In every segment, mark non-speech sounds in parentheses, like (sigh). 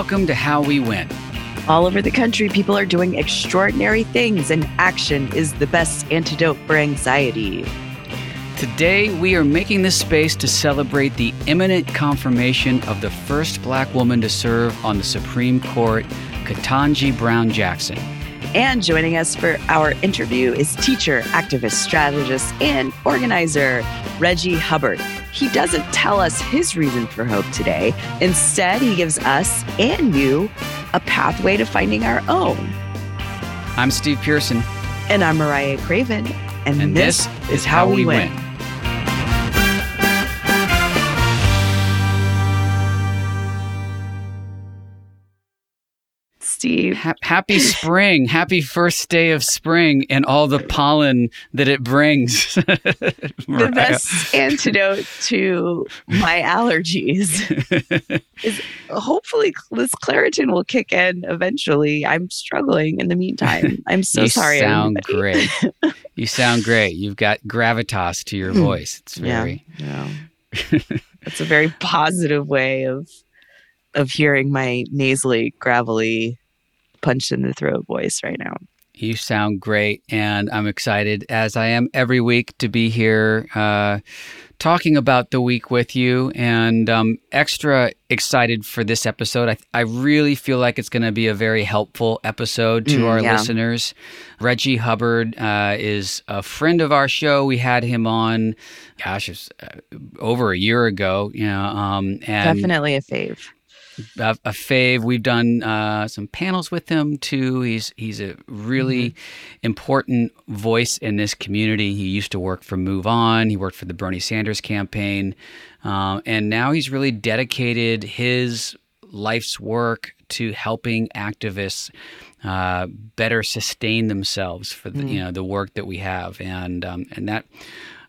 Welcome to How We Win. All over the country, people are doing extraordinary things, and action is the best antidote for anxiety. Today, we are making this space to celebrate the imminent confirmation of the first black woman to serve on the Supreme Court, Ketanji Brown Jackson. And joining us for our interview is teacher, activist, strategist, and organizer Reggie Hubbard. He doesn't tell us his reason for hope today. Instead, he gives us and you a pathway to finding our own. I'm Steve Pearson. And I'm Mariah Craven. And, and this, this, is How, We win. win. Steve. Ha- happy spring. happy first day of spring and all the pollen that it brings. (laughs) the best antidote to my allergies (laughs) is hopefully this Claritin will kick in eventually. I'm struggling in the meantime. (laughs) I'm so you sorry. You sound great. you sound great. You've got gravitas to your hmm. voice. It's very. Yeah. yeah. That's a very positive way of of hearing my nasally, gravelly punch in the throat voice right now. You sound great, and I'm excited, as I am every week, to be here uh, talking about the week with you. And um, extra excited for this episode. I, I really feel like it's going to be a very helpful episode to mm, our yeah. listeners. Reggie Hubbard uh, is a friend of our show. We had him on, gosh, it was, uh, over a year ago. You know, um, and definitely a fave a, a fave. We've done uh, some panels with him too. He's he's a really mm-hmm. important voice in this community. He used to work for Move On. He worked for the Bernie Sanders campaign, uh, and now he's really dedicated his life's work to helping activists uh, better sustain themselves for the, mm. you know the work that we have, and um, and that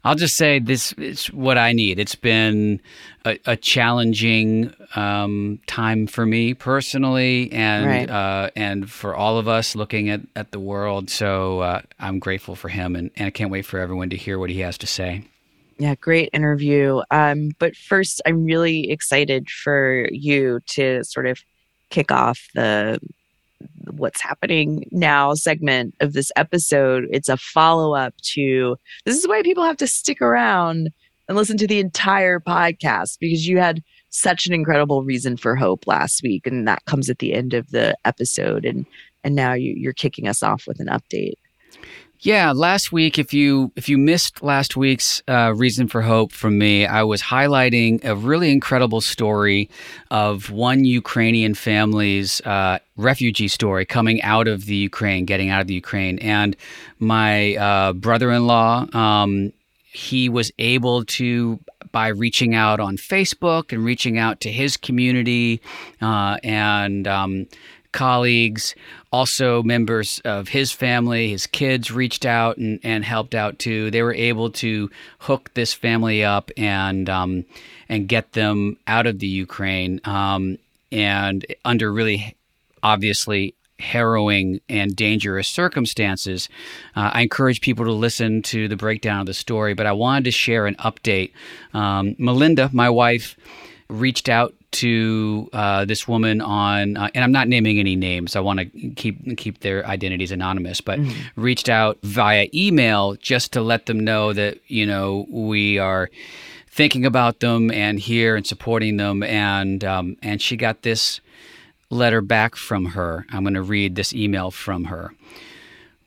I'll just say this is what I need. It's been a, a challenging um, time for me personally, and right. uh, and for all of us looking at, at the world. So uh, I'm grateful for him, and, and I can't wait for everyone to hear what he has to say. Yeah, great interview. Um, but first, I'm really excited for you to sort of kick off the what's happening now segment of this episode. It's a follow up to this is why people have to stick around and listen to the entire podcast because you had such an incredible reason for hope last week and that comes at the end of the episode and and now you, you're kicking us off with an update yeah, last week, if you if you missed last week's uh, reason for hope from me, I was highlighting a really incredible story of one Ukrainian family's uh, refugee story coming out of the Ukraine, getting out of the Ukraine, and my uh, brother-in-law. Um, he was able to by reaching out on Facebook and reaching out to his community uh, and um, colleagues, also members of his family, his kids reached out and, and helped out too. They were able to hook this family up and um, and get them out of the Ukraine um, and under really obviously harrowing and dangerous circumstances. Uh, I encourage people to listen to the breakdown of the story, but I wanted to share an update. Um, Melinda, my wife, reached out to uh, this woman on, uh, and I'm not naming any names. I want to keep keep their identities anonymous, but mm-hmm. reached out via email just to let them know that you know we are thinking about them and here and supporting them, and um, and she got this letter back from her. I'm going to read this email from her.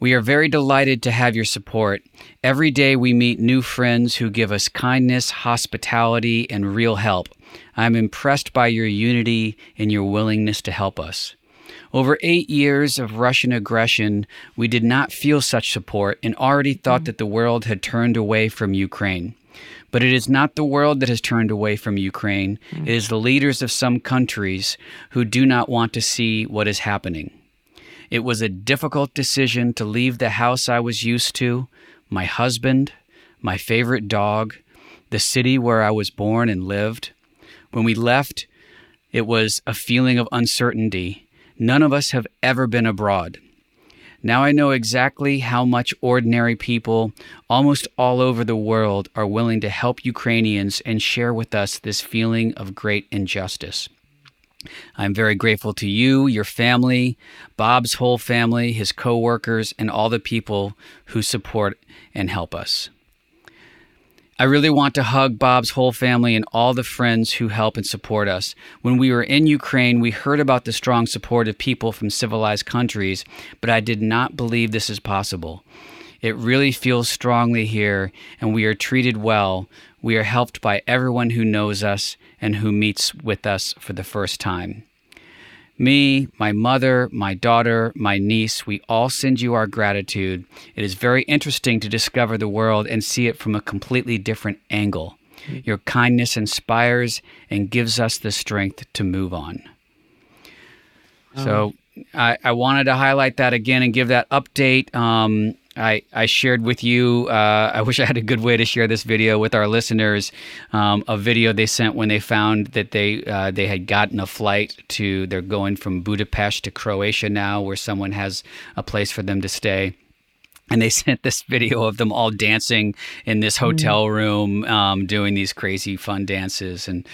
We are very delighted to have your support. Every day we meet new friends who give us kindness, hospitality, and real help. I'm impressed by your unity and your willingness to help us. Over eight years of Russian aggression, we did not feel such support and already thought mm-hmm. that the world had turned away from Ukraine. But it is not the world that has turned away from Ukraine. Mm-hmm. It is the leaders of some countries who do not want to see what is happening. It was a difficult decision to leave the house I was used to, my husband, my favorite dog, the city where I was born and lived. When we left, it was a feeling of uncertainty. None of us have ever been abroad. Now I know exactly how much ordinary people almost all over the world are willing to help Ukrainians and share with us this feeling of great injustice. I'm very grateful to you, your family, Bob's whole family, his coworkers, and all the people who support and help us. I really want to hug Bob's whole family and all the friends who help and support us. When we were in Ukraine, we heard about the strong support of people from civilized countries, but I did not believe this is possible. It really feels strongly here, and we are treated well. We are helped by everyone who knows us and who meets with us for the first time. Me, my mother, my daughter, my niece, we all send you our gratitude. It is very interesting to discover the world and see it from a completely different angle. Your kindness inspires and gives us the strength to move on. So I, I wanted to highlight that again and give that update. Um, I, I shared with you, uh, I wish I had a good way to share this video with our listeners, um, a video they sent when they found that they uh, they had gotten a flight to, they're going from Budapest to Croatia now, where someone has a place for them to stay and they (laughs) sent this video of them all dancing in this hotel room, um, doing these crazy fun dances and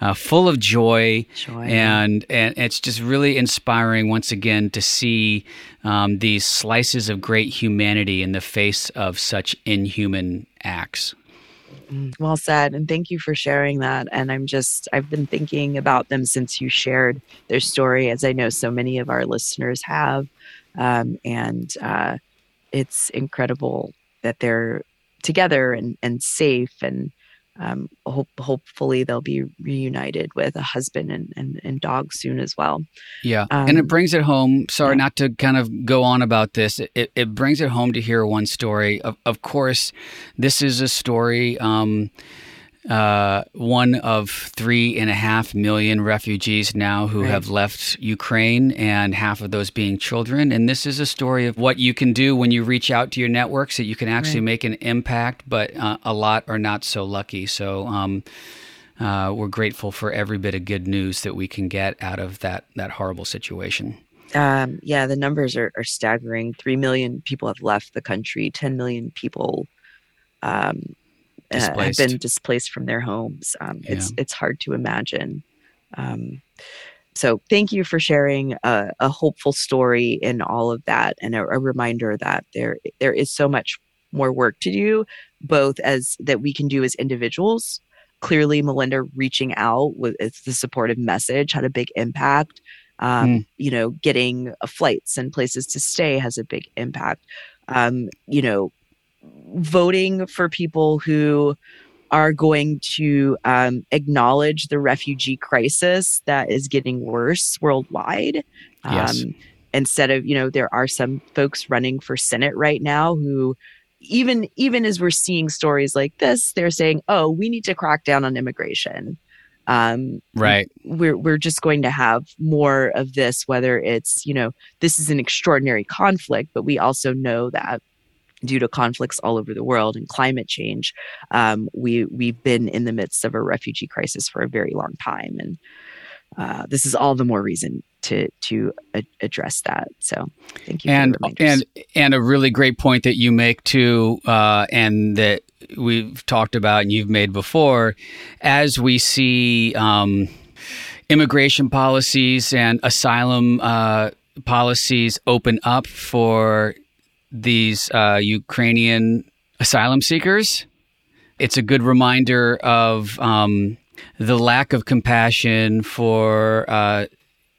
uh, full of joy. Joy. And and it's just really inspiring once again to see um, these slices of great humanity in the face of such inhuman acts. Well said. And thank you for sharing that. And I'm just, I've been thinking about them since you shared their story, as I know so many of our listeners have. Um, and uh, it's incredible that they're together and, and safe. And um, hope, hopefully they'll be reunited with a husband and, and, and dog soon as well. Yeah. and it Um, brings it home. Sorry, yeah. not to kind of go on about this. It, it brings it home to hear one story. Of, of course, this is a story, um, uh, one of three and a half million refugees now who Right. have left Ukraine, and half of those being children. And this is a story of what you can do when you reach out to your networks that you can actually Right. make an impact, but uh, a lot are not so lucky. So, um, uh, we're grateful for every bit of good news that we can get out of that that horrible situation. Um, yeah, the numbers are, are staggering. Three million people have left the country. Ten million people um, uh, have been displaced from their homes. Um, It's it's hard to imagine. Um, so, thank you for sharing a, a hopeful story in all of that, and a, a reminder that there there is so much more work to do, both as that we can do as individuals. Clearly, Melinda reaching out with the supportive message had a big impact um, you know, getting flights and places to stay has a big impact. Um, you know, voting for people who are going to um, acknowledge the refugee crisis that is getting worse worldwide. Yes. Um, instead of, you know, there are some folks running for Senate right now who even even as we're seeing stories like this, they're saying, "Oh, we need to crack down on immigration." Um, Right. we're we're just going to have more of this whether it's you know this is an extraordinary conflict but we also know that due to conflicts all over the world and climate change um, we we've been in the midst of a refugee crisis for a very long time. And uh, this is all the more reason to to a- address that. So thank you and for the reminders. and and a really great point that you make too, uh, and that we've talked about and you've made before, as we see um, immigration policies and asylum uh, policies open up for these uh, Ukrainian asylum seekers. It's a good reminder of um, the lack of compassion for uh,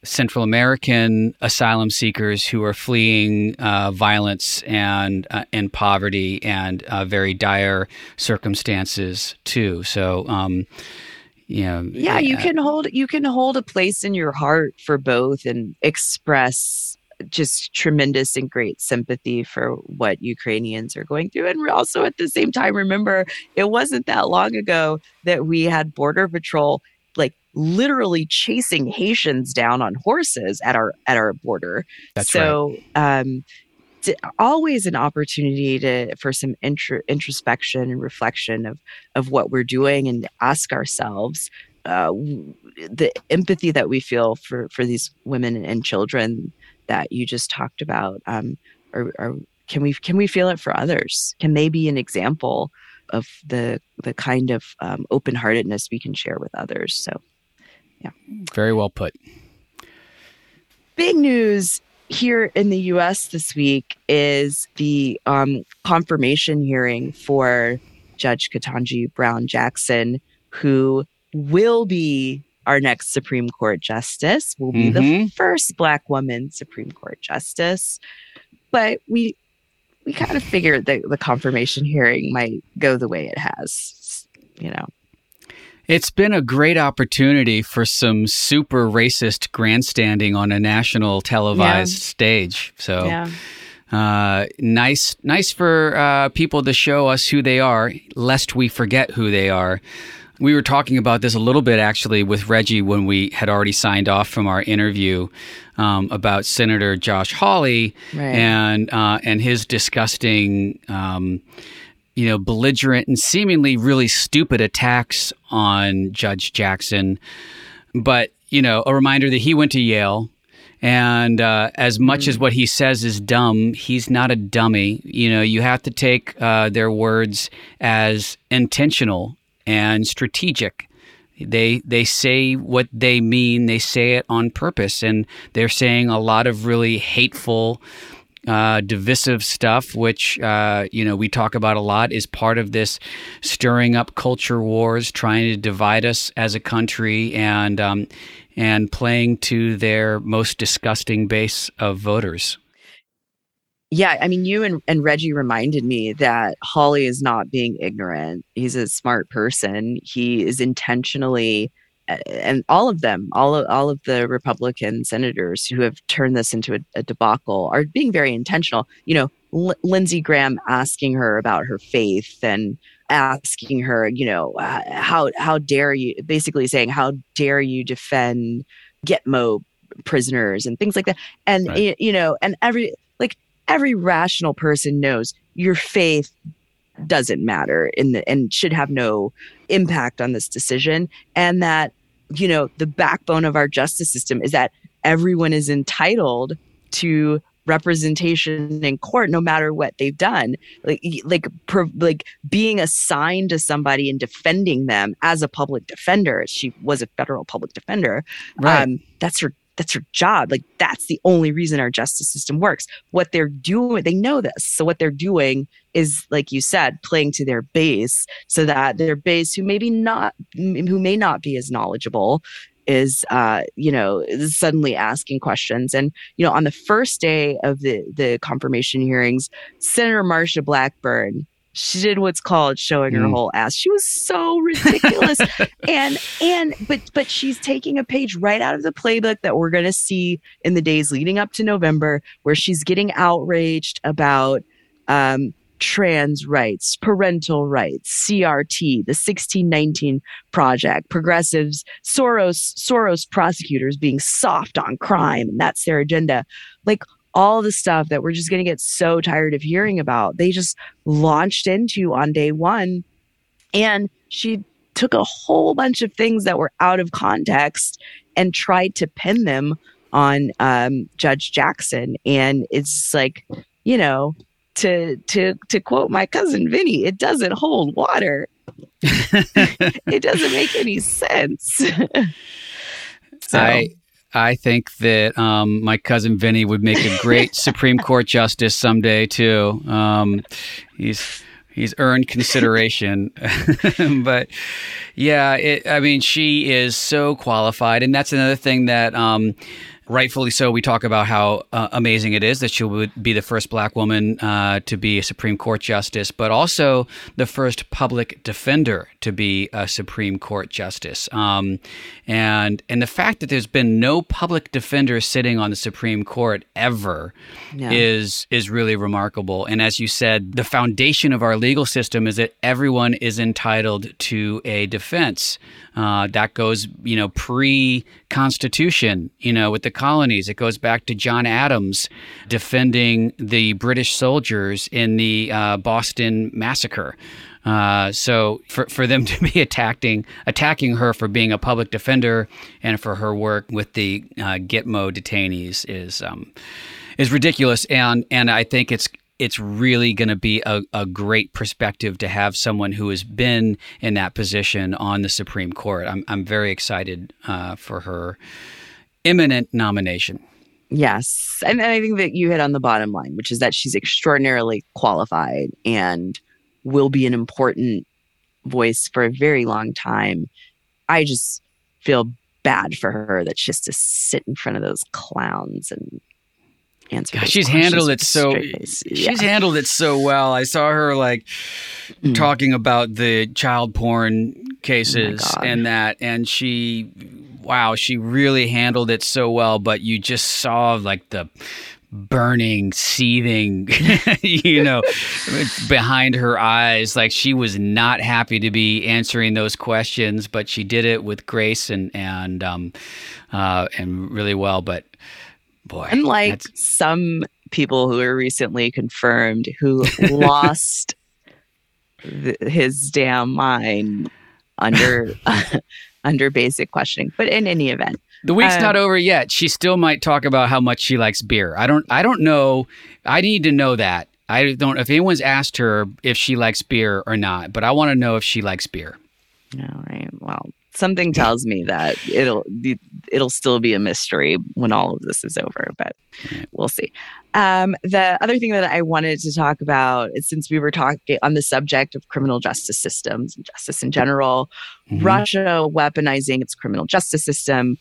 Central American asylum seekers who are fleeing uh, violence and uh, and poverty and uh, very dire circumstances too. So, um, you know, yeah you can hold you can hold a place in your heart for both and express just tremendous and great sympathy for what Ukrainians are going through. And also at the same time, remember, it wasn't that long ago that we had Border Patrol like literally chasing Haitians down on horses at our at our border. That's right. so um it's always an opportunity to for some intro, introspection and reflection of of what we're doing and ask ourselves uh, the empathy that we feel for for these women and children that you just talked about um, or, or can we can we feel it for others can they be an example of the the kind of um, open-heartedness we can share with others so Yeah. Very well put. Big news here in the US this week is the um, confirmation hearing for Judge Ketanji Brown Jackson, who will be our next Supreme Court justice, will be mm-hmm. the first Black woman Supreme Court justice. But we we kind of figured that the confirmation hearing might go the way it has, you know. It's been a great opportunity for some super racist grandstanding on a national televised yeah. stage. So, yeah. uh, nice, nice for uh, people to show us who they are, lest we forget who they are. We were talking about this a little bit actually with Reggie when we had already signed off from our interview um, about Senator Josh Hawley right. and uh, and his disgusting. Um, you know, belligerent and seemingly really stupid attacks on Judge Jackson. But, you know, a reminder that he went to Yale. And uh, as much mm. as what he says is dumb, he's not a dummy. You know, you have to take uh, their words as intentional and strategic. They they say what they mean. They say it on purpose, and they're saying a lot of really hateful, uh, divisive stuff, which uh, you know we talk about a lot, is part of this stirring up culture wars, trying to divide us as a country, and um, and playing to their most disgusting base of voters yeah, I mean, you and, and Reggie reminded me that Hawley is not being ignorant. He's a smart person. He is intentionally, and all of them, all of, all of the Republican senators who have turned this into a, a debacle are being very intentional. You know, L- Lindsey Graham asking her about her faith and asking her, you know, uh, how how dare you, basically saying, how dare you defend Gitmo prisoners and things like that. And right. you know, and every like every rational person knows your faith doesn't matter in the and should have no impact on this decision and that you know the backbone of our justice system is that everyone is entitled to representation in court no matter what they've done like like per, like being assigned to somebody and defending them as a public defender she was a federal public defender right. um that's her that's her job. Like that's the only reason our justice system works. What they're doing, they know this. So what they're doing is, like you said, playing to their base so that their base, who maybe not, who may not be as knowledgeable, is uh, you know suddenly asking questions and you know on the first day of the the confirmation hearings senator marsha blackburn she did what's called showing mm. her whole ass. She was so ridiculous. (laughs) and and but but she's taking a page right out of the playbook that we're going to see in the days leading up to November where she's getting outraged about um trans rights, parental rights, CRT, the 1619 project, progressives, Soros Soros prosecutors being soft on crime and that's their agenda. Like all the stuff that we're just going to get so tired of hearing about. They just launched into on day one. And she took a whole bunch of things that were out of context and tried to pin them on um, Judge Jackson. And it's like, you know, to to to quote my cousin Vinny, it doesn't hold water. (laughs) (laughs) it doesn't make any sense. (laughs) so. I I think that um, my cousin Vinny would make a great (laughs) Supreme Court justice someday too. Um, he's he's earned consideration, (laughs) but yeah, it, I mean, she is so qualified, and that's another thing that. Um, rightfully so, we talk about how uh, amazing it is that she would be the first black woman uh, to be a Supreme Court justice, but also the first public defender to be a Supreme Court justice. Um, and and the fact that there's been no public defender sitting on the Supreme Court ever is is really remarkable. And as you said, the foundation of our legal system is that everyone is entitled to a defense. Uh, that goes, you know, pre-Constitution, you know, with the colonies. It goes back to John Adams defending the British soldiers in the uh, Boston Massacre. Uh, so for, for them (laughs) to be attacking attacking her for being a public defender and for her work with the uh, Gitmo detainees is um, is ridiculous, and and I think it's it's really going to be a, a great perspective to have someone who has been in that position on the Supreme Court. I'm, I'm very excited uh, for her imminent nomination. Yes. And, and I think that you hit on the bottom line, which is that she's extraordinarily qualified and will be an important voice for a very long time. I just feel bad for her that she has to sit in front of those clowns and answer. Gosh, she's handled it so. Yeah. She's handled it so well. I saw her like mm. talking about the child porn cases oh and that, and she, wow, she really handled it so well. But you just saw like the burning, seething, (laughs) you know, (laughs) behind her eyes. Like she was not happy to be answering those questions, but she did it with grace and and um, uh, and really well. But boy, unlike some people who were recently confirmed who (laughs) lost th- his damn mind under (laughs) under basic questioning. But in any event, the week's um, not over yet. She still might talk about how much she likes beer. I don't. I don't know. I need to know that. I don't. If anyone's asked her if she likes beer or not, but I want to know if she likes beer. All right. Well, something tells me that it'll it'll still be a mystery when all of this is over, but we'll see. Um, the other thing that I wanted to talk about is since we were talking on the subject of criminal justice systems and justice in general, mm-hmm. Russia weaponizing its criminal justice system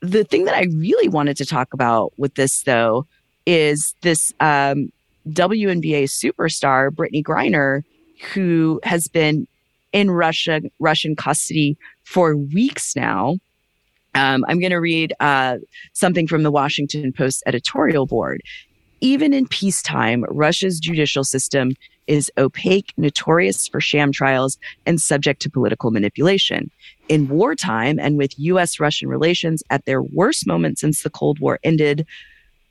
the thing that I really wanted to talk about with this, though, is this um, WNBA superstar, Brittney Griner, who has been in Russia, Russian custody for weeks now. Um, I'm going to read uh, something from the Washington Post editorial board. Even in peacetime, Russia's judicial system is opaque, notorious for sham trials, and subject to political manipulation. In wartime and with US Russian relations at their worst moment since the Cold War ended,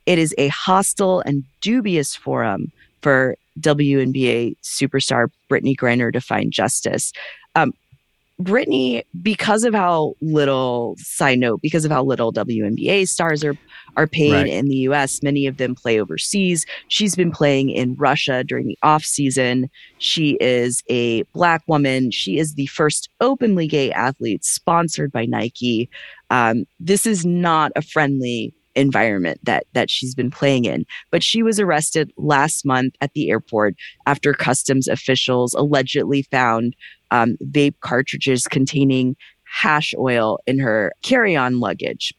it is a hostile and dubious forum for WNBA superstar Brittney Griner to find justice. Um, Brittney, because of how little side note, because of how little WNBA stars are are paid right. in the US, many of them play overseas. She's been playing in Russia during the off season. She is a black woman. She is the first openly gay athlete sponsored by Nike. Um, this is not a friendly environment that that she's been playing in. But she was arrested last month at the airport after customs officials allegedly found um, vape cartridges containing hash oil in her carry-on luggage.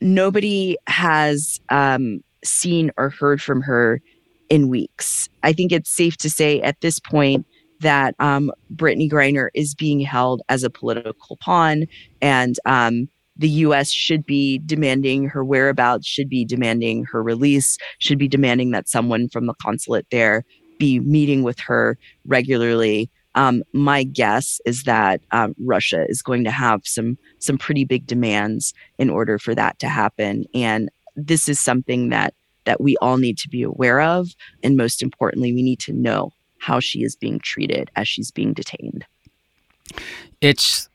Nobody has um, seen or heard from her in weeks. I think it's safe to say at this point that um, Brittney Griner is being held as a political pawn, and um, the U.S. should be demanding her whereabouts, should be demanding her release, should be demanding that someone from the consulate there be meeting with her regularly. Um, my guess is that um, Russia is going to have some some pretty big demands in order for that to happen, and this is something that that we all need to be aware of, and most importantly, we need to know how she is being treated as she's being detained. It's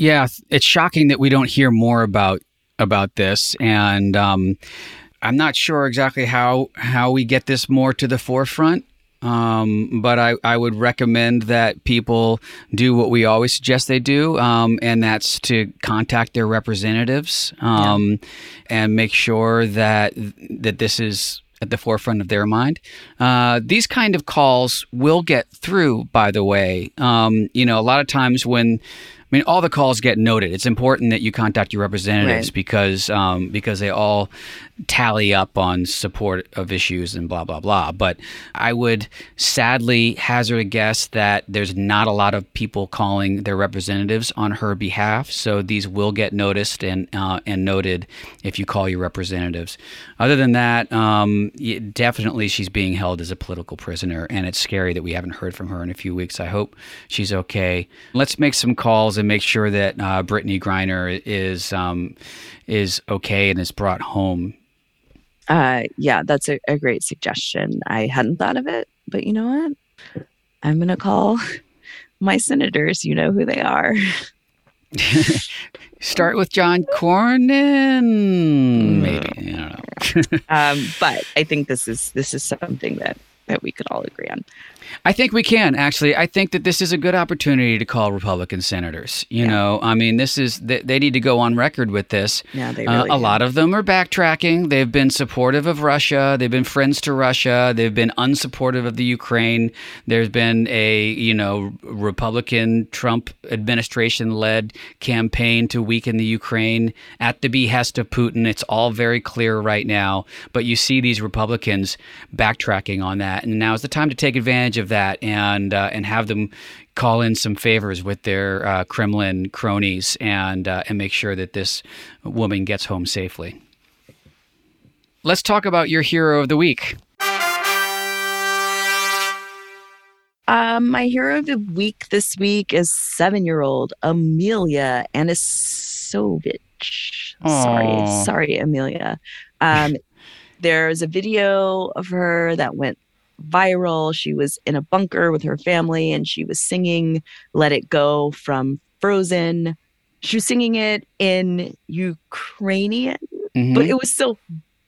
yeah, it's shocking that we don't hear more about about this, and um, I'm not sure exactly how how we get this more to the forefront. Um, but I, I would recommend that people do what we always suggest they do, um, and that's to contact their representatives um, yeah. and make sure that that this is at the forefront of their mind. Uh, these kind of calls will get through, by the way. Um, you know, a lot of times when I mean, all the calls get noted. It's important that you contact your representatives right. because um, because they all tally up on support of issues and blah blah blah. But I would sadly hazard a guess that there's not a lot of people calling their representatives on her behalf. So these will get noticed and uh, and noted if you call your representatives. Other than that, um, definitely she's being held as a political prisoner, and it's scary that we haven't heard from her in a few weeks. I hope she's okay. Let's make some calls and make sure that uh, Brittney Griner is um, is okay and is brought home. Uh, yeah, that's a, a great suggestion. I hadn't thought of it, but you know what? I'm gonna call (laughs) my senators. You know who they are. (laughs) Start with John Cornyn, maybe. I don't know. um, but I think this is this is something that that we could all agree on. I think we can actually. I think that this is a good opportunity to call Republican senators. You yeah. know, I mean, this is they, they, need to go on record with this. Yeah, they really uh, a do. lot of them are backtracking. They've been supportive of Russia. They've been friends to Russia. They've been unsupportive of the Ukraine. There's been a you know Republican Trump administration led campaign to weaken the Ukraine at the behest of Putin. It's all very clear right now. But you see these Republicans backtracking on that, and now is the time to take advantage of that and uh, and have them call in some favors with their uh, Kremlin cronies and uh, and make sure that this woman gets home safely. Let's talk about your hero of the week. Um, my hero of the week this week is seven-year-old Amelia Anisovich. Sorry, sorry, Amelia. Um, (laughs) there's a video of her that went viral. She was in a bunker with her family and she was singing Let It Go from Frozen. She was singing it in Ukrainian, mm-hmm. but it was still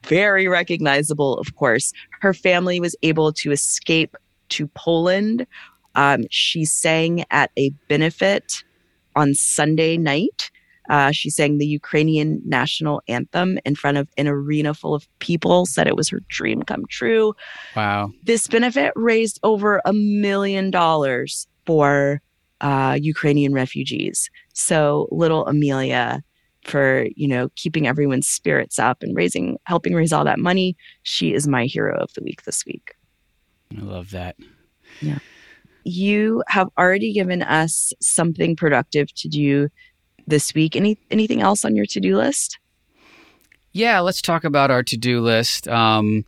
very recognizable, of course. Her family was able to escape to Poland. Um, she sang at a benefit on Sunday night uh, she sang the Ukrainian national anthem in front of an arena full of people, said it was her dream come true. Wow. This benefit raised over a million dollars for uh, Ukrainian refugees. So little Amelia, for you know keeping everyone's spirits up and raising, helping raise all that money, she is my hero of the week this week. I love that. Yeah. You have already given us something productive to do this week. Any anything else on your to do list? Yeah, let's talk about our to do list. Um,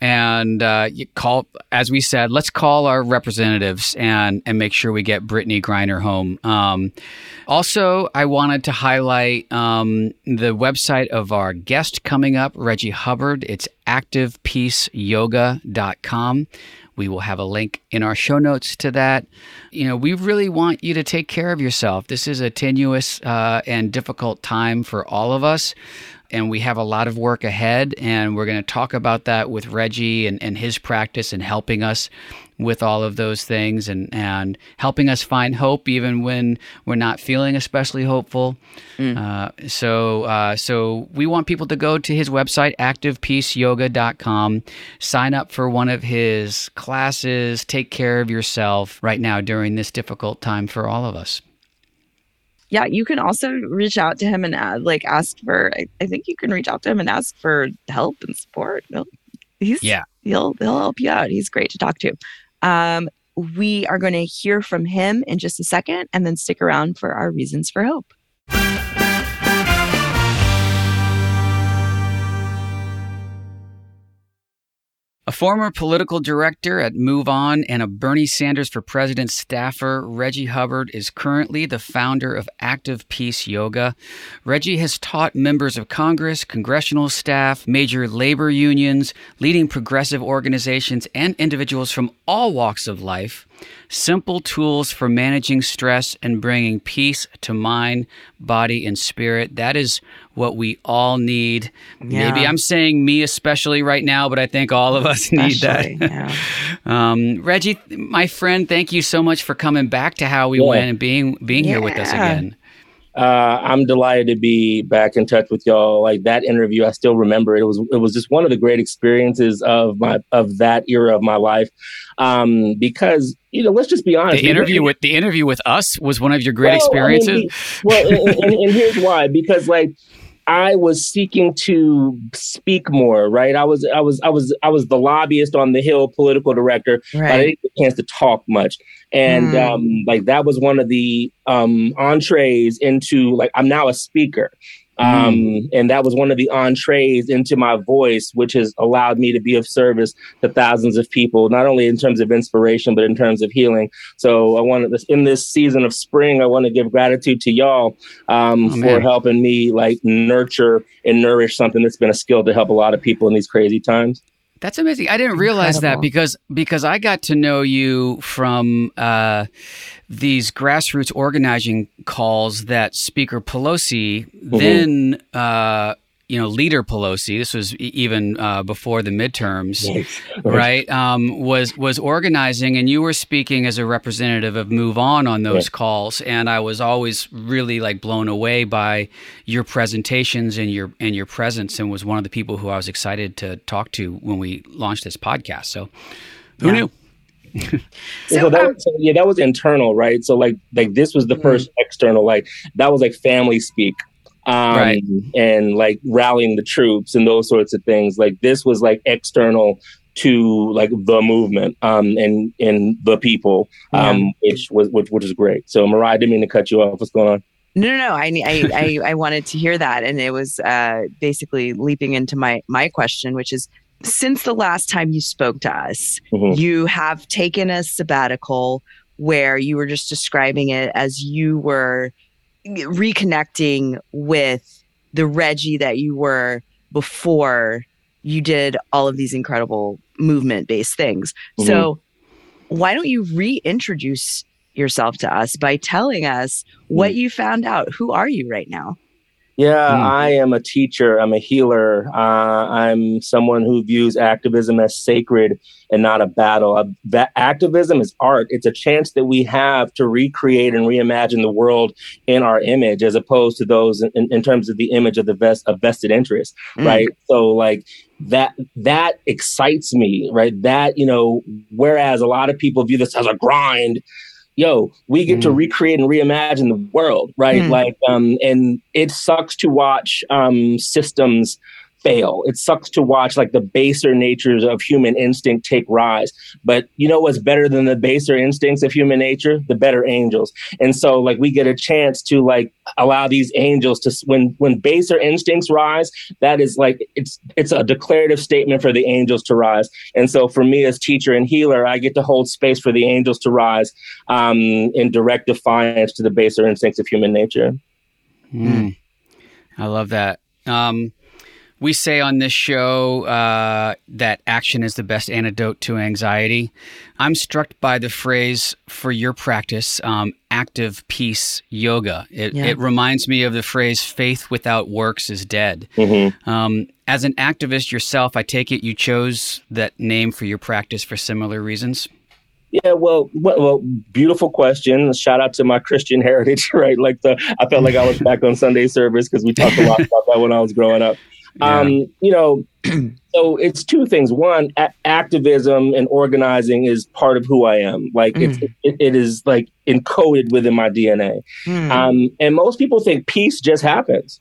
and uh, call, as we said, let's call our representatives and and make sure we get Brittney Griner home. Um, also, I wanted to highlight um, the website of our guest coming up, Reggie Hubbard. It's activepeaceyoga.com. We will have a link in our show notes to that. You know, we really want you to take care of yourself. This is a tenuous uh, and difficult time for all of us and we have a lot of work ahead. And we're going to talk about that with Reggie and, and his practice and helping us with all of those things and, and helping us find hope even when we're not feeling especially hopeful. Mm. Uh, so, uh, so we want people to go to his website, activepeaceyoga.com, sign up for one of his classes, take care of yourself right now during this difficult time for all of us yeah, you can also reach out to him and uh, like ask for. I, I, think you can reach out to him and ask for help and support. He'll, he's yeah, he'll he'll help you out. He's great to talk to. Um, we are going to hear from him in just a second, and then stick around for our reasons for hope. A former political director at MoveOn and a Bernie Sanders for President staffer, Reggie Hubbard is currently the founder of Active Peace Yoga. Reggie has taught members of Congress, congressional staff, major labor unions, leading progressive organizations, and individuals from all walks of life simple tools for managing stress and bringing peace to mind, body, and spirit. That is what we all need. Yeah. Maybe I'm saying me especially right now, but I think all of us (laughs) need that. Yeah. (laughs) um, Reggie, my friend, thank you so much for coming back to How We yeah. Win and being being here with us again. Uh, I'm delighted to be back in touch with y'all. Like that interview, I still remember it was it was just one of the great experiences of my of that era of my life. Um, because you know, let's just be honest. The interview with the interview with us was one of your great well, experiences. I mean, well, and, and, and here's why: because like I was seeking to speak more, right? I was, I was, I was, I was the lobbyist on the Hill, political director, right. but I didn't get a chance to talk much. And mm. um, like that was one of the um, entrees into like I'm now a speaker, um, mm. And that was one of the entrees into my voice, which has allowed me to be of service to thousands of people, not only in terms of inspiration, but in terms of healing. So I want to, in this season of spring, I want to give gratitude to y'all um, oh, for helping me like nurture and nourish something that's been a skill to help a lot of people in these crazy times. That's amazing. I didn't realize Incredible. that because because I got to know you from uh, these grassroots organizing calls that Speaker Pelosi mm-hmm. then uh, you know, leader Pelosi. This was even uh, before the midterms, (laughs) right? Um, was was organizing, and you were speaking as a representative of Move On on those calls, and I was always really like blown away by your presentations and your and your presence, and was one of the people who I was excited to talk to when we launched this podcast. So, who yeah. knew? so, (laughs) so, that, um, so, yeah, that was internal, right? So like like this was the mm-hmm. first external, like that was like family speak. Um right. and like rallying the troops and those sorts of things. Like this was like external to like the movement um and and the people um yeah. which was which which is great. So Mariah, I didn't mean to cut you off. What's going on? No, no, no. I, I, I, (laughs) I wanted to hear that, and it was uh, basically leaping into my my question, which is since the last time you spoke to us, mm-hmm. you have taken a sabbatical where you were just describing it as you were reconnecting with the Reggie that you were before you did all of these incredible movement based things. Mm-hmm. So, why don't you reintroduce yourself to us by telling us what mm-hmm. you found out? Who are you right now? Yeah, mm. I am a teacher. I'm a healer. Uh, I'm someone who views activism as sacred and not a battle. Uh, that activism is art. It's a chance that we have to recreate and reimagine the world in our image, as opposed to those in, in terms of the image of the vest of vested interest, mm. right? So, like that that excites me, right? That you know, whereas a lot of people view this as a grind yo, we get mm. to recreate and reimagine the world, right? Mm. Like, um, and it sucks to watch um, systems fail. It sucks to watch like the baser natures of human instinct take rise. But you know what's better than the baser instincts of human nature? The better angels. And so like we get a chance to like allow these angels to when when baser instincts rise, that is like it's it's a declarative statement for the angels to rise. And so for me as teacher and healer, I get to hold space for the angels to rise um, in direct defiance to the baser instincts of human nature. Mm. I love that. Um, we say on this show uh, that action is the best antidote to anxiety. I'm struck by the phrase for your practice, um, active peace yoga. It, yeah. it, reminds me of the phrase faith without works is dead. Mm-hmm. Um, as an activist yourself, I take it you chose that name for your practice for similar reasons. Yeah, well, well, well, beautiful question. Shout out to my Christian heritage, (laughs) right? Like the, I felt like I was back on Sunday service because we talked a lot about that when I was growing up. Yeah. Um, you know, (clears throat) so it's two things. One, a- activism and organizing is part of who I am. Like mm. it's, it, it is like encoded within my DNA. Mm. Um, and most people think peace just happens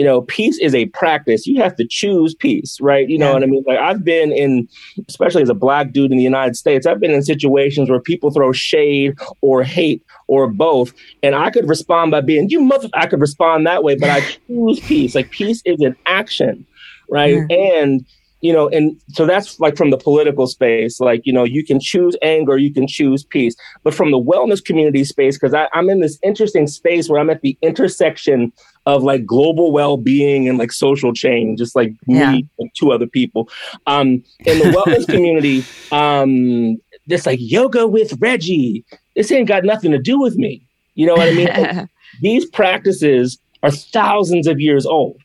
you know, peace is a practice. You have to choose peace, right? You know yeah. what I mean? Like I've been in, especially as a black dude in the United States, I've been in situations where people throw shade or hate or both, and I could respond by being, "You mother." I could respond that way, but I (laughs) choose peace. Like peace is an action, right? Yeah. And you know, and so that's like from the political space, like, you know, you can choose anger, you can choose peace. But from the wellness community space, because I'm in this interesting space where I'm at the intersection of like global well-being and like social change, just like yeah. me and two other people. Um, in the wellness (laughs) community, um, this like yoga with Reggie. This ain't got nothing to do with me. You know what I mean? (laughs) these practices are thousands of years old.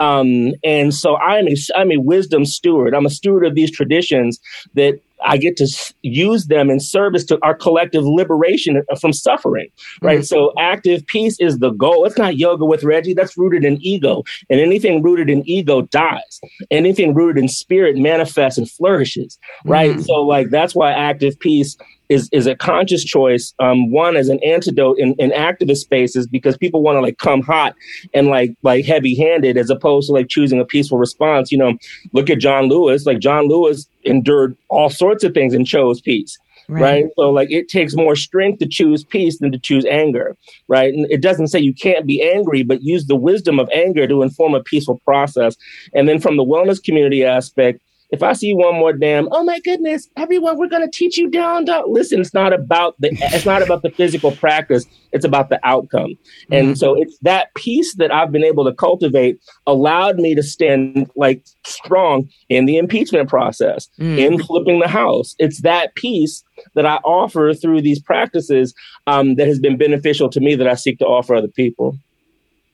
Um, and so I'm a, I'm a wisdom steward. I'm a steward of these traditions that I get to use them in service to our collective liberation from suffering, right? Mm-hmm. So active peace is the goal. It's not yoga with Reggie. That's rooted in ego. And anything rooted in ego dies. Anything rooted in spirit manifests and flourishes, right? Mm-hmm. So like that's why active peace is is a conscious choice. Um, one as an antidote in, in activist spaces because people want to like come hot and like like heavy handed as opposed to like choosing a peaceful response. You know, look at John Lewis. Like John Lewis endured all sorts of things and chose peace. Right. right. So like it takes more strength to choose peace than to choose anger. Right. And it doesn't say you can't be angry, but use the wisdom of anger to inform a peaceful process. And then from the wellness community aspect, if I see one more damn, oh my goodness, everyone, we're gonna teach you down, down. Listen, it's not about the it's not about the physical practice, it's about the outcome. Mm-hmm. And so it's that peace that I've been able to cultivate allowed me to stand like strong in the impeachment process, mm-hmm. in flipping the house. It's that peace that I offer through these practices um, that has been beneficial to me that I seek to offer other people.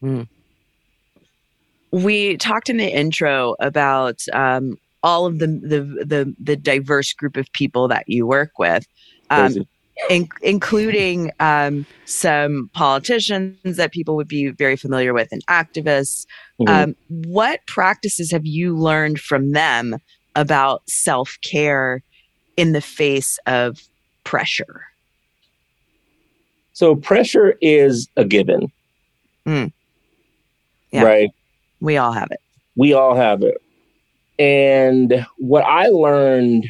Mm. we talked in the intro about um, all of the, the the the diverse group of people that you work with, um, in, including um, some politicians that people would be very familiar with and activists. Mm-hmm. Um, what practices have you learned from them about self care in the face of pressure? So pressure is a given. Mm. Yeah. Right. We all have it. We all have it. And what I learned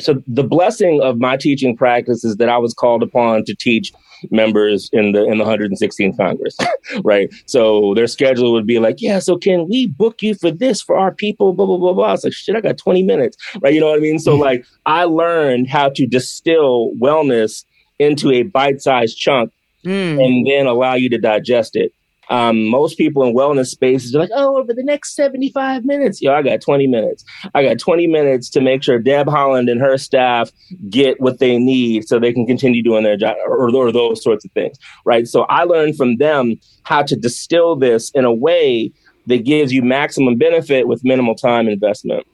so the blessing of my teaching practice is that I was called upon to teach members in the in the 116th Congress, (laughs) right? So their schedule would be like, yeah, so can we book you for this for our people? Blah blah blah blah. It's like shit, I got 20 minutes, right? You know what I mean? So mm-hmm. like I learned how to distill wellness into a bite-sized chunk mm. and then allow you to digest it. Um, most people in wellness spaces are like, oh, over the next 75 minutes. Yo, I got 20 minutes. I got 20 minutes to make sure Deb Haaland and her staff get what they need so they can continue doing their job or, or those sorts of things. Right. So I learned from them how to distill this in a way that gives you maximum benefit with minimal time investment.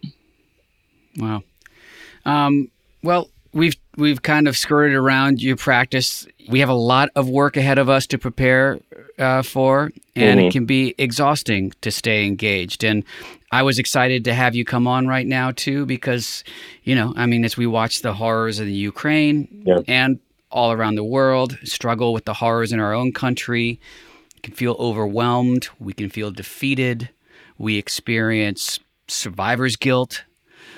Wow. Um, well, we've we've kind of skirted around your practice. We have a lot of work ahead of us to prepare uh, for, and mm-hmm. it can be exhausting to stay engaged. And I was excited to have you come on right now too, because you know, I mean, as we watch the horrors of the Ukraine yeah. and all around the world, struggle with the horrors in our own country, we can feel overwhelmed. We can feel defeated. We experience survivor's guilt.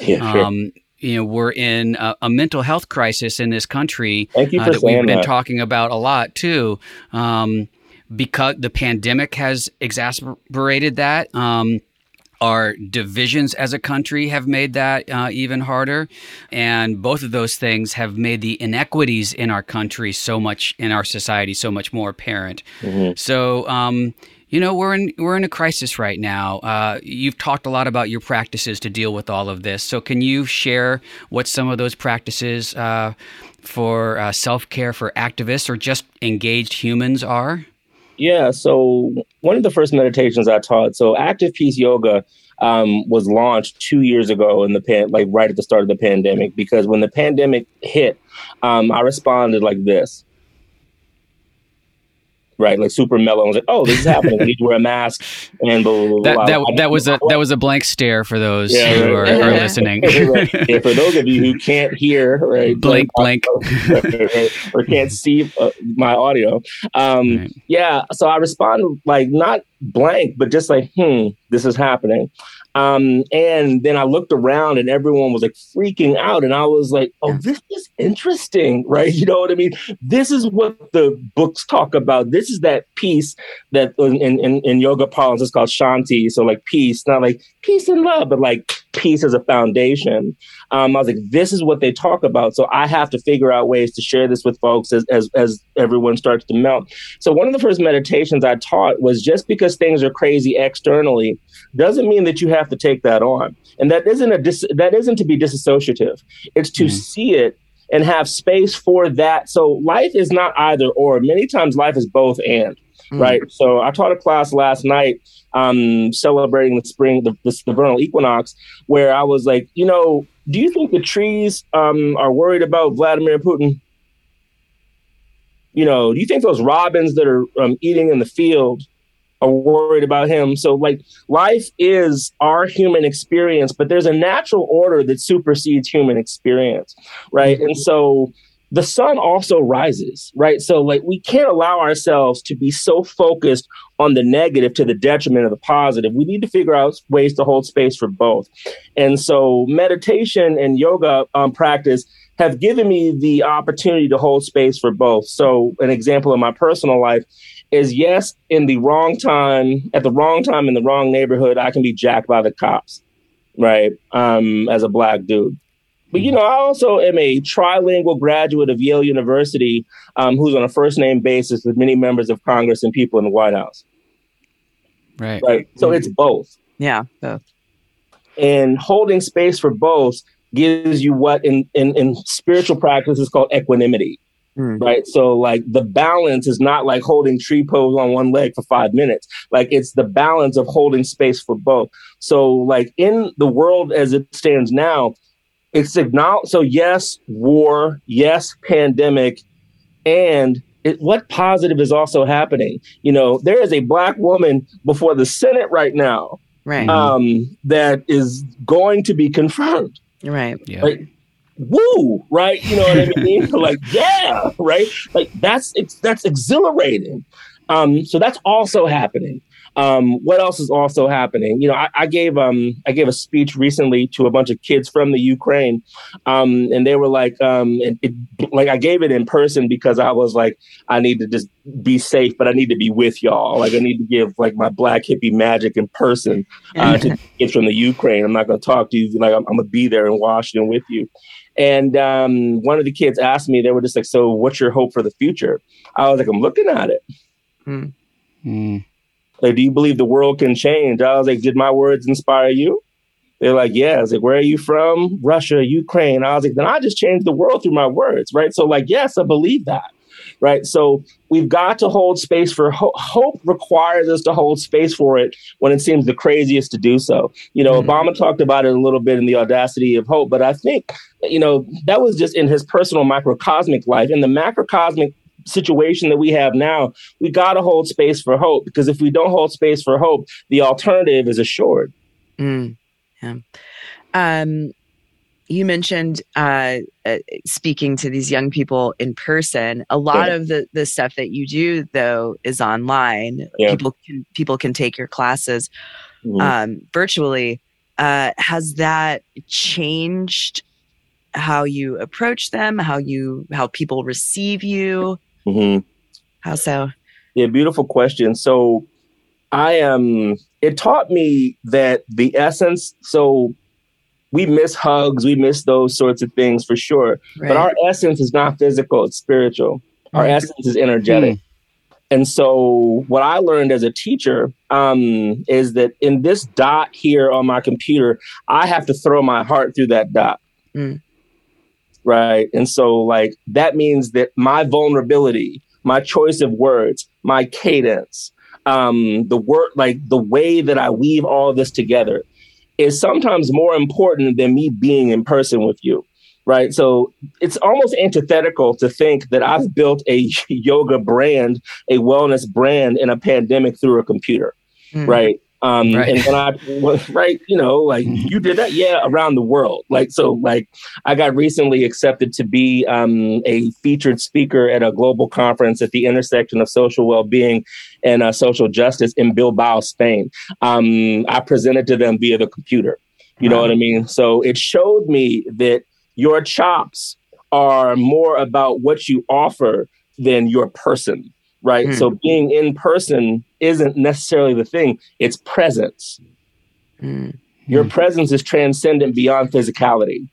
Yeah, sure. um, you know we're in a, a, mental health crisis in this country uh, that we've been that. talking about a lot too. Um, because the pandemic has exacerbated that. Um, our divisions as a country have made that uh, even harder. And both of those things have made the inequities in our country so much, in our society, so much more apparent. Mm-hmm. So, um, you know we're in we're in a crisis right now. Uh, you've talked a lot about your practices to deal with all of this. So can you share what some of those practices uh, for uh, self care for activists or just engaged humans are? Yeah. So one of the first meditations I taught. So active peace yoga. Um, was launched two years ago in the pan, like right at the start of the pandemic. Because when the pandemic hit, um, I responded like this: right? Like super mellow. I was like, oh, this is happening. I need to wear a mask and blah, blah, blah, that, that, that was a that was a blank stare for those yeah, who right. are, are, (laughs) listening. right. (laughs) yeah, for those of you who can't hear, right? (laughs) Blank, blank, or can't see uh, my audio. Um, right. Yeah, so I respond like not blank, but just like, hmm, this is happening. Um, and then I looked around and everyone was like freaking out. And I was like, oh, this is interesting, right? (laughs) You know what I mean? This is what the books talk about. This is that peace that in, in, in yoga parlance is called shanti. So, like peace, not like peace and love, but like peace as a foundation. Um, I was like, this is what they talk about. So I have to figure out ways to share this with folks as, as, as everyone starts to melt. So one of the first meditations I taught was just because things are crazy externally doesn't mean that you have to take that on. And that isn't a dis- that isn't to be disassociative. It's to mm-hmm. see it and have space for that. So life is not either or. Many times life is both and. Mm. Right. So I taught a class last night um, celebrating the spring, the, the, the, vernal equinox, where I was like, you know, do you think the trees um, are worried about Vladimir Putin? You know, do you think those robins that are um, eating in the field are worried about him? So, like, life is our human experience, but there's a natural order that supersedes human experience, right? Mm-hmm. And so, the sun also rises, right? So, like, we can't allow ourselves to be so focused on the negative to the detriment of the positive. We need to figure out ways to hold space for both. And so, meditation and yoga um, practice have given me the opportunity to hold space for both. So, an example of my personal life is yes, in the wrong time, at the wrong time in the wrong neighborhood, I can be jacked by the cops, right? Um, as a black dude. But you know, I also am a trilingual graduate of Yale University, um, who's on a first name basis with many members of Congress and people in the White House. Right. Right. So mm-hmm. it's both. Yeah, both. And holding space for both gives you what in, in, in spiritual practice is called equanimity. Mm. Right. So like the balance is not like holding tree pose on one leg for five minutes. Like it's the balance of holding space for both. So like in the world as it stands now, it's acknowledged. So yes, war, yes, pandemic, and it, what positive is also happening? You know, there is a black woman before the Senate right now, right? Um, that is going to be confirmed, right? Yeah. Like, woo, right? You know what I (laughs) mean? like, yeah, right? Like that's it's that's exhilarating. Um, so that's also happening. Um, what else is also happening? You know, I, I, gave um I gave a speech recently to a bunch of kids from the Ukraine, um, and they were like, um, it, it, like I gave it in person because I was like, I need to just be safe, but I need to be with y'all. Like I need to give like my black hippie magic in person uh, to kids from the Ukraine. I'm not going to talk to you like I'm, I'm going to be there in Washington with you. And um, one of the kids asked me, they were just like, "So, what's your hope for the future?" I was like, "I'm looking at it." Mm. Mm. Like, do you believe the world can change? I was like, "Did my words inspire you?" They're like, "Yeah." I was like, "Where are you from?" Russia, Ukraine. I was like, "Then I just changed the world through my words, right?" So, like, yes, I believe that right? So we've got to hold space for ho- hope. Requires us to hold space for it when it seems the craziest to do so. You know, mm-hmm. Obama talked about it a little bit in the audacity of hope, but I think you know that was just in his personal microcosmic life. In the macrocosmic situation that we have now, we got to hold space for hope because if we don't hold space for hope, the alternative is assured. Mm, yeah. Um, you mentioned uh, uh, speaking to these young people in person. A lot yeah. of the the stuff that you do though is online. Yeah. People can people can take your classes mm-hmm. um, virtually. Uh, has that changed how you approach them? How you how people receive you? Mm-hmm. How so? Yeah, beautiful question. So I am. It taught me that the essence. So we miss hugs, we miss those sorts of things for sure. Right. But our essence is not physical, it's spiritual. Our mm-hmm. essence is energetic. Mm. And so, what I learned as a teacher um, is that in this dot here on my computer, I have to throw my heart through that dot. Mm. Right. And so, like, that means that my vulnerability, my choice of words, my cadence, um, the work, like the way that I weave all this together is sometimes more important than me being in person with you. Right. So it's almost antithetical to think that I've built a (laughs) yoga brand, a wellness brand in a pandemic through a computer. Mm. Right. Um, right. and then I, was right, you know, like (laughs) you did that, yeah, around the world. Like, so, like, I got recently accepted to be um, a featured speaker at a global conference at the intersection of social well-being and uh, social justice in Bilbao, Spain. Um, I presented to them via the computer. You wow. know what I mean? So it showed me that your chops are more about what you offer than your person right? Mm. So being in person isn't necessarily the thing, it's presence. Mm. Your mm. presence is transcendent beyond physicality.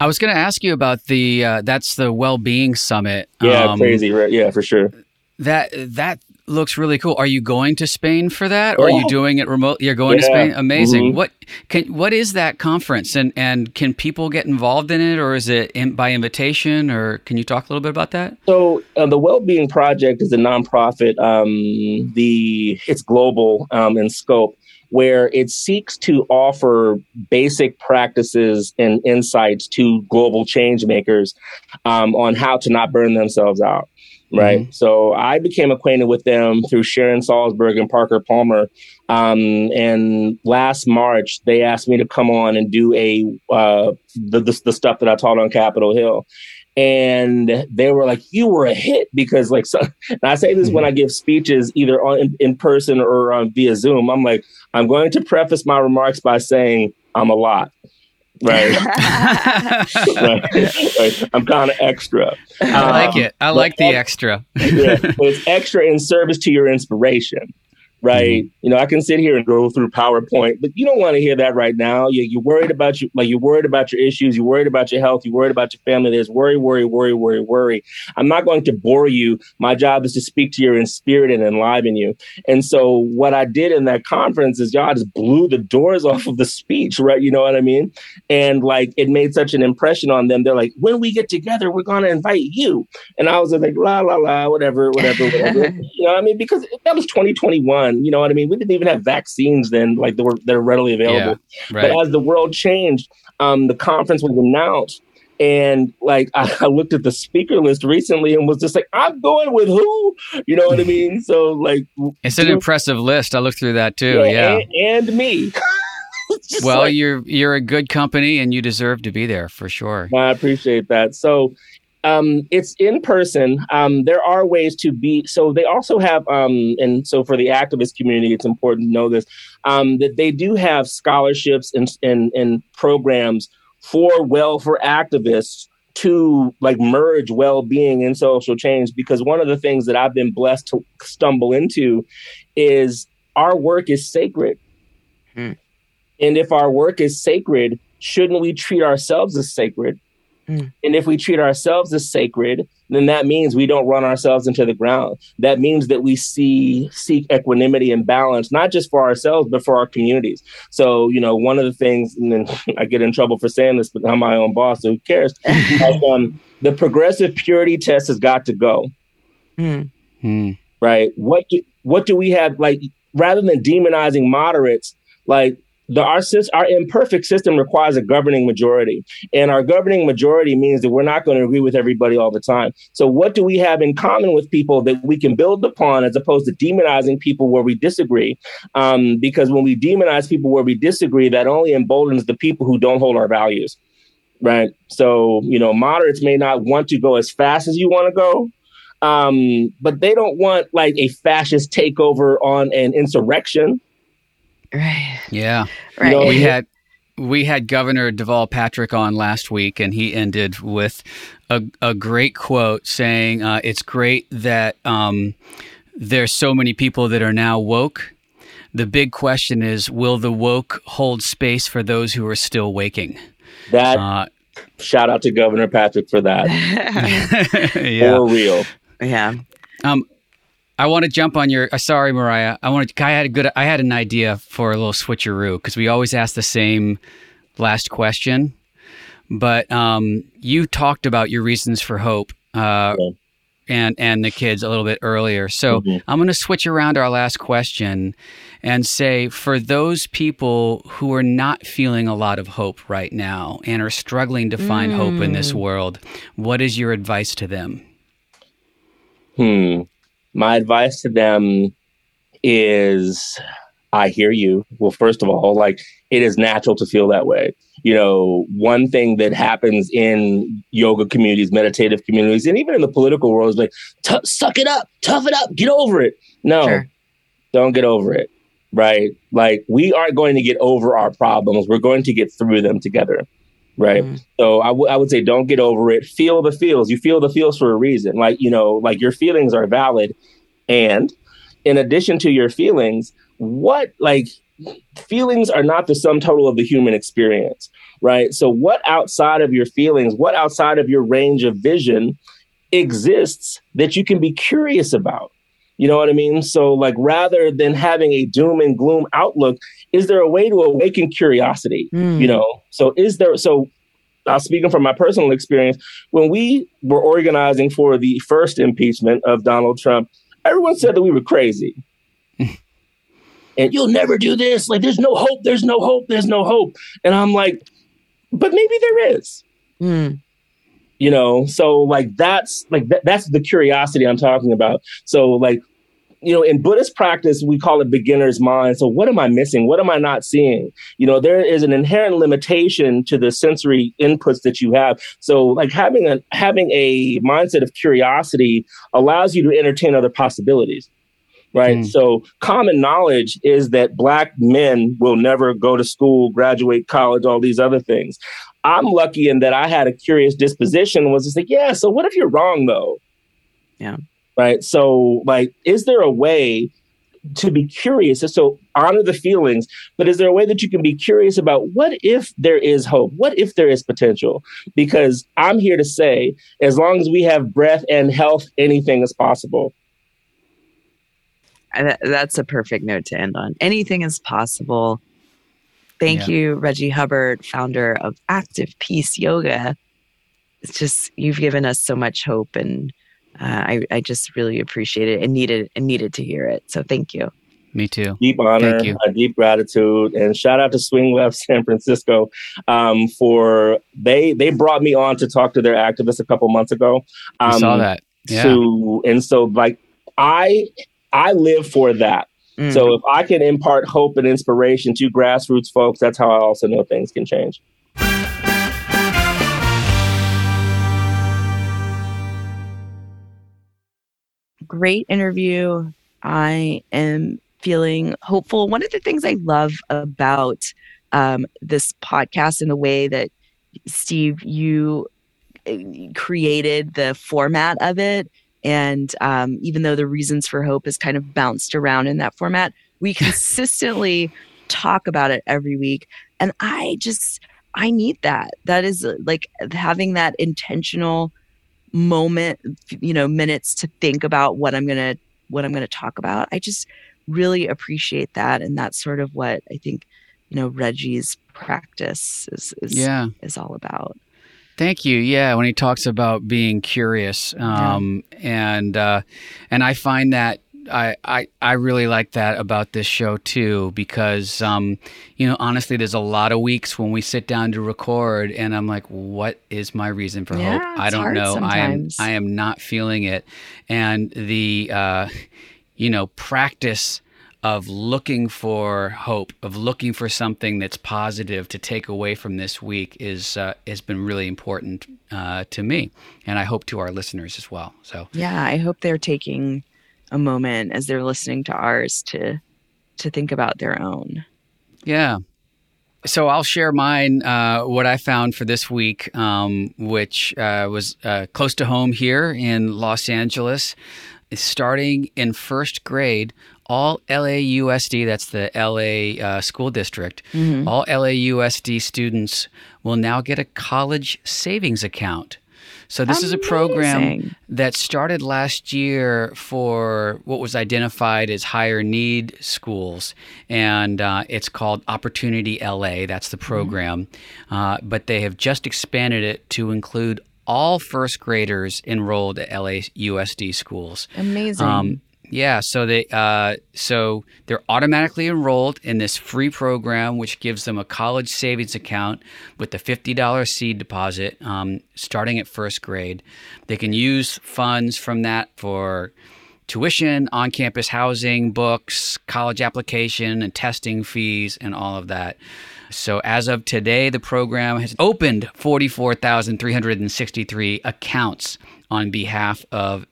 I was going to ask you about the uh, that's the well-being summit. Yeah, um, crazy, right? Yeah, for sure. That that looks really cool. Are you going to Spain for that, or are you doing it remote? You're going yeah. to Spain. Amazing. Mm-hmm. What can what is that conference, and and can people get involved in it, or is it in, by invitation, or can you talk a little bit about that? So uh, the Wellbeing Project is a nonprofit. Um, the it's global um, in scope where it seeks to offer basic practices and insights to global change makers um, on how to not burn themselves out right? Mm-hmm. So I became acquainted with them through Sharon Salzberg and Parker Palmer. Um, and last March, they asked me to come on and do a uh, the, the, the stuff that I taught on Capitol Hill. And they were like, "You were a hit because, like, (laughs) so." And I say this mm-hmm. when I give speeches, either on in, in person or on via Zoom. I'm like, I'm going to preface my remarks by saying I'm a lot right? (laughs) right. right. I'm kind of extra. I um, like it. I like the extra. yeah, (laughs) it's extra in service to your inspiration, right? Mm-hmm. You know, I can sit here and go through PowerPoint, but you don't want to hear that right now. You, you're worried about you, like you're worried about your issues, you're worried about your health, you're worried about your family. There's worry, worry, worry, worry, worry. I'm not going to bore you. My job is to speak to your in spirit and enliven you. And so what I did in that conference is y'all just blew the doors (laughs) off of the speech, right? You know what I mean? And like it made such an impression on them. They're like, when we get together, we're gonna invite you. And I was like, la la la, whatever, whatever, whatever. (laughs) you know what I mean? Because that was 2021 on. You know what I mean? We didn't even have vaccines then, like that were that are readily available. Yeah, right. But as the world changed, um, the conference was announced, and like (laughs) I, I, looked at the speaker list recently and was just like, I'm going with who? You know what I mean? So like, it's an impressive list. I looked through that too. Yeah, yeah. And, and me. (laughs) well, like, you're you're a good company, and you deserve to be there for sure. I appreciate that. So um, it's in person. Um, there are ways to be. So they also have, um, and so for the activist community, it's important to know this um, that they do have scholarships and, and and programs for well for activists to like merge well-being and social change. Because one of the things that I've been blessed to stumble into is our work is sacred, hmm. and if our work is sacred, shouldn't we treat ourselves as sacred? Mm. And if we treat ourselves as sacred, then that means we don't run ourselves into the ground. That means that we see seek equanimity and balance, not just for ourselves, but for our communities. So, you know, one of the things, and then (laughs) I get in trouble for saying this, but I'm my own boss, so who cares? (laughs) um, the progressive purity test has got to go. Mm. Mm. Right? What do, what do we have like rather than demonizing moderates? Like the our our imperfect system requires a governing majority, and our governing majority means that we're not going to agree with everybody all the time. So, what do we have in common with people that we can build upon, as opposed to demonizing people where we disagree? Um, because when we demonize people where we disagree, that only emboldens the people who don't hold our values, right? So, you know, moderates may not want to go as fast as you want to go, um, but they don't want like a fascist takeover on an insurrection Right. Yeah. Right. You know, we had we had Governor Deval Patrick on last week, and he ended with a, a great quote saying, uh, "It's great that um, there's so many people that are now woke. The big question is, will the woke hold space for those who are still waking?" That uh, shout out to Governor Patrick for that. (laughs) (laughs) yeah. For real. Yeah. Um, I want to jump on your. Uh, sorry, Mariah. I want to. I had a good. I had an idea for a little switcheroo because we always ask the same last question, but um, you talked about your reasons for hope. Uh, And, and the kids a little bit earlier. So mm-hmm. I'm going to switch around our last question and say for those people who are not feeling a lot of hope right now and are struggling to find mm. hope in this mm. world, what is your advice to them? Hmm my advice to them is I hear you. Well, first of all, like it is natural to feel that way. You know, one thing that happens in yoga communities, meditative communities, and even in the political world is like, suck it up, tough it up, get over it. No, sure. don't get over it. Right. Like we aren't going to get over our problems. We're going to get through them together right? Mm. So I, w- I would say don't get over it. Feel the feels. You feel the feels for a reason. Like, you know, like your feelings are valid. And in addition to your feelings, what like feelings are not the sum total of the human experience, right? So what outside of your feelings, what outside of your range of vision exists that you can be curious about? You know what I mean? So, like, rather than having a doom and gloom outlook, is there a way to awaken curiosity? Mm. You know, so is there, so I'm speaking from my personal experience, when we were organizing for the first impeachment of Donald Trump, everyone said that we were crazy. (laughs) and you'll never do this. Like, there's no hope. There's no hope. There's no hope. And I'm like, but maybe there is. Mm you know so like that's like th- that's the curiosity i'm talking about so like you know in buddhist practice we call it beginner's mind so what am i missing what am i not seeing you know there is an inherent limitation to the sensory inputs that you have so like having a having a mindset of curiosity allows you to entertain other possibilities right? Mm. So common knowledge is that black men will never go to school, graduate college, all these other things. I'm lucky in that I had a curious disposition was just like, yeah, so what if you're wrong though? Yeah. Right. So like, is there a way to be curious. So honor the feelings, but is there a way that you can be curious about what if there is hope? What if there is potential? Because I'm here to say, as long as we have breath and health, anything is possible. Uh, and that's a perfect note to end on. Anything is possible. Thank yeah. you, Reggie Hubbard, founder of Active Peace Yoga. It's just you've given us so much hope, and uh, I, I just really appreciate it and needed and needed to hear it. So thank you. Me too. Deep honor, a deep gratitude, and shout out to Swing Left San Francisco um, for they they brought me on to talk to their activists a couple months ago. Um, I saw that. Yeah. To, and so like I I live for that. Mm. So if I can impart hope and inspiration to grassroots folks, that's how I also know things can change. Great interview. I am feeling hopeful. One of the things I love about um, this podcast and the way that Steve, you uh, created the format of it and um, even though the reasons for hope is kind of bounced around in that format, we (laughs) consistently talk about it every week. And I just, I need that. That is like having that intentional moment, you know, minutes to think about what I'm going to, what I'm going to talk about. I just really appreciate that. And that's sort of what I think, you know, Reggie's practice is, is, yeah. is all about. Thank you. Yeah, when he talks about being curious, um, yeah. and uh, and I find that I, I I really like that about this show too because um, you know honestly, there's a lot of weeks when we sit down to record, and I'm like, what is my reason for yeah, hope? I don't know. Sometimes. I am I am not feeling it, and the uh, you know practice of looking for hope, of looking for something that's positive to take away from this week is uh, has been really important uh, to me, and I hope to our listeners as well. So yeah, I hope they're taking a moment as they're listening to ours to to think about their own. Yeah. So I'll share mine. Uh, what I found for this week, um, which uh, was uh, close to home here in Los Angeles, is starting in first grade all LAUSD, that's the LA uh, school district, mm-hmm. all LAUSD students will now get a college savings account. So this Amazing. is a program that started last year for what was identified as higher need schools, and uh, it's called Opportunity LA. That's the mm-hmm. program, mm-hmm. uh, but they have just expanded it to include all first graders enrolled at LAUSD schools. Amazing. Um, yeah, so they uh, so they're automatically enrolled in this free program, which gives them a college savings account with the fifty dollars seed deposit, um, starting at first grade. They can use funds from that for tuition, on-campus housing, books, college application, and testing fees, and all of that. So as of today, the program has opened forty-four thousand three hundred and sixty-three accounts on behalf of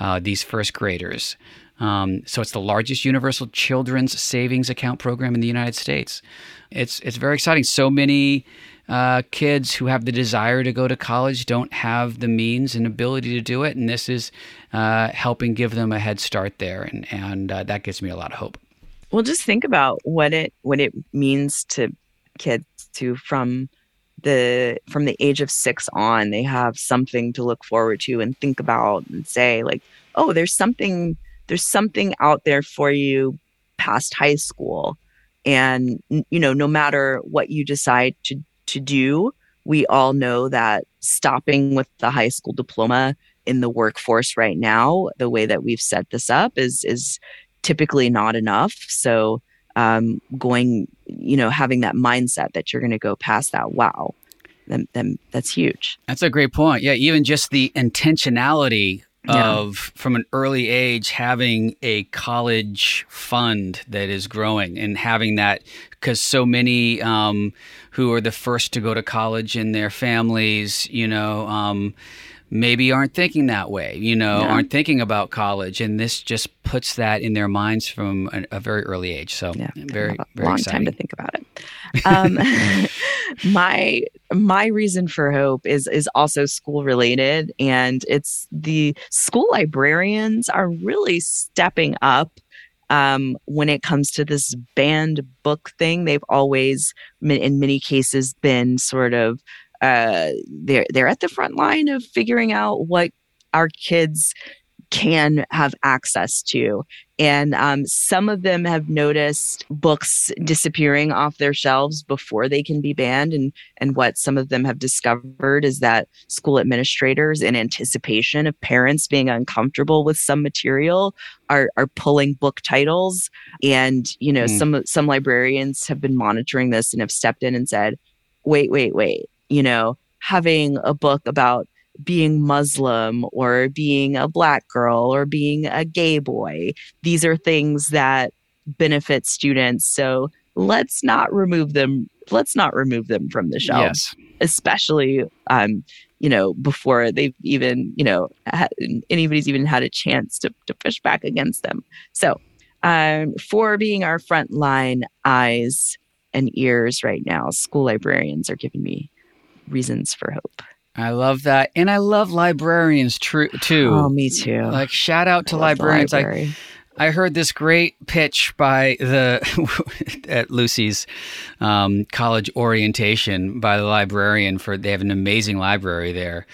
uh, these first graders. Um, so it's the largest universal children's savings account program in the United States. It's it's very exciting. So many uh, kids who have the desire to go to college don't have the means and ability to do it, and this is uh, helping give them a head start there, and and uh, that gives me a lot of hope. Well, just think about what it what it means to kids to from the from the age of six on they have something to look forward to and think about and say like oh there's something there's something out there for you past high school. And you know no matter what you decide to to do we all know that stopping with the high school diploma in the workforce right now the way that we've set this up is is typically not enough. So um, going you know having that mindset that you're going to go past that wow then, then that's huge that's a great point yeah even just the intentionality yeah. of from an early age having a college fund that is growing and having that because so many um, who are the first to go to college in their families, you know, um, maybe aren't thinking that way, you know, yeah. aren't thinking about college, and this just puts that in their minds from a, a very early age. So yeah, very, very long exciting. time to think about it. Um, (laughs) my my reason for hope is is also school related, and it's the school librarians are really stepping up um, when it comes to this banned book thing, they've always, in many cases, been sort of uh, they're they're at the front line of figuring out what our kids can have access to. And um, some of them have noticed books disappearing off their shelves before they can be banned. And, and what some of them have discovered is that school administrators, in anticipation of parents being uncomfortable with some material, are, are pulling book titles. And, you know, mm. some, some librarians have been monitoring this and have stepped in and said, wait, wait, wait, you know, having a book about being Muslim or being a black girl or being a gay boy. These are things that benefit students. So let's not remove them. Let's not remove them from the shelves, yes. especially, um, you know, before they've even, you know, anybody's even had a chance to, to push back against them. So, um, for being our frontline eyes and ears right now, school librarians are giving me reasons for hope. I love that. And I love librarians tr- too. Oh, me too. Like shout out to librarians. I I heard this great pitch by the (laughs) at Lucy's um, college orientation by the librarian for they have an amazing library there,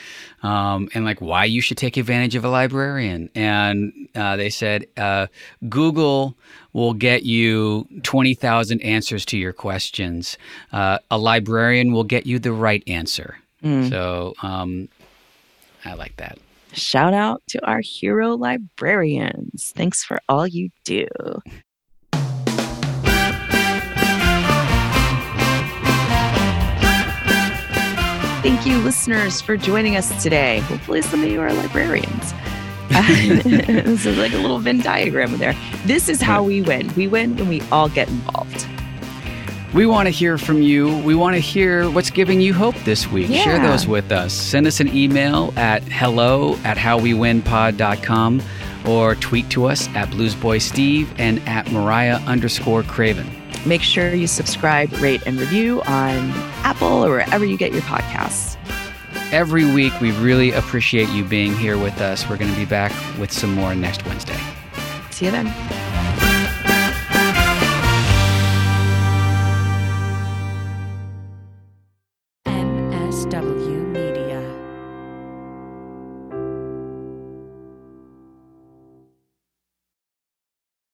um, and like why you should take advantage of a librarian. And uh, they said uh, Google will get you twenty thousand answers to your questions. Uh, a librarian will get you the right answer. Mm. So um, I like that. Shout out to our hero librarians. Thanks for all you do. Thank you, listeners, for joining us today. Hopefully, some of you are librarians. (laughs) this is like a little Venn diagram there. This is how we win. We win when we all get involved. We want to hear from you. We want to hear what's giving you hope this week. Yeah. Share those with us. Send us an email at hello at howwewinpod.com or tweet to us at bluesboysteve and at mariah underscore craven. Make sure you subscribe, rate, and review on Apple or wherever you get your podcasts. Every week, we really appreciate you being here with us. We're going to be back with some more next Wednesday. See you then.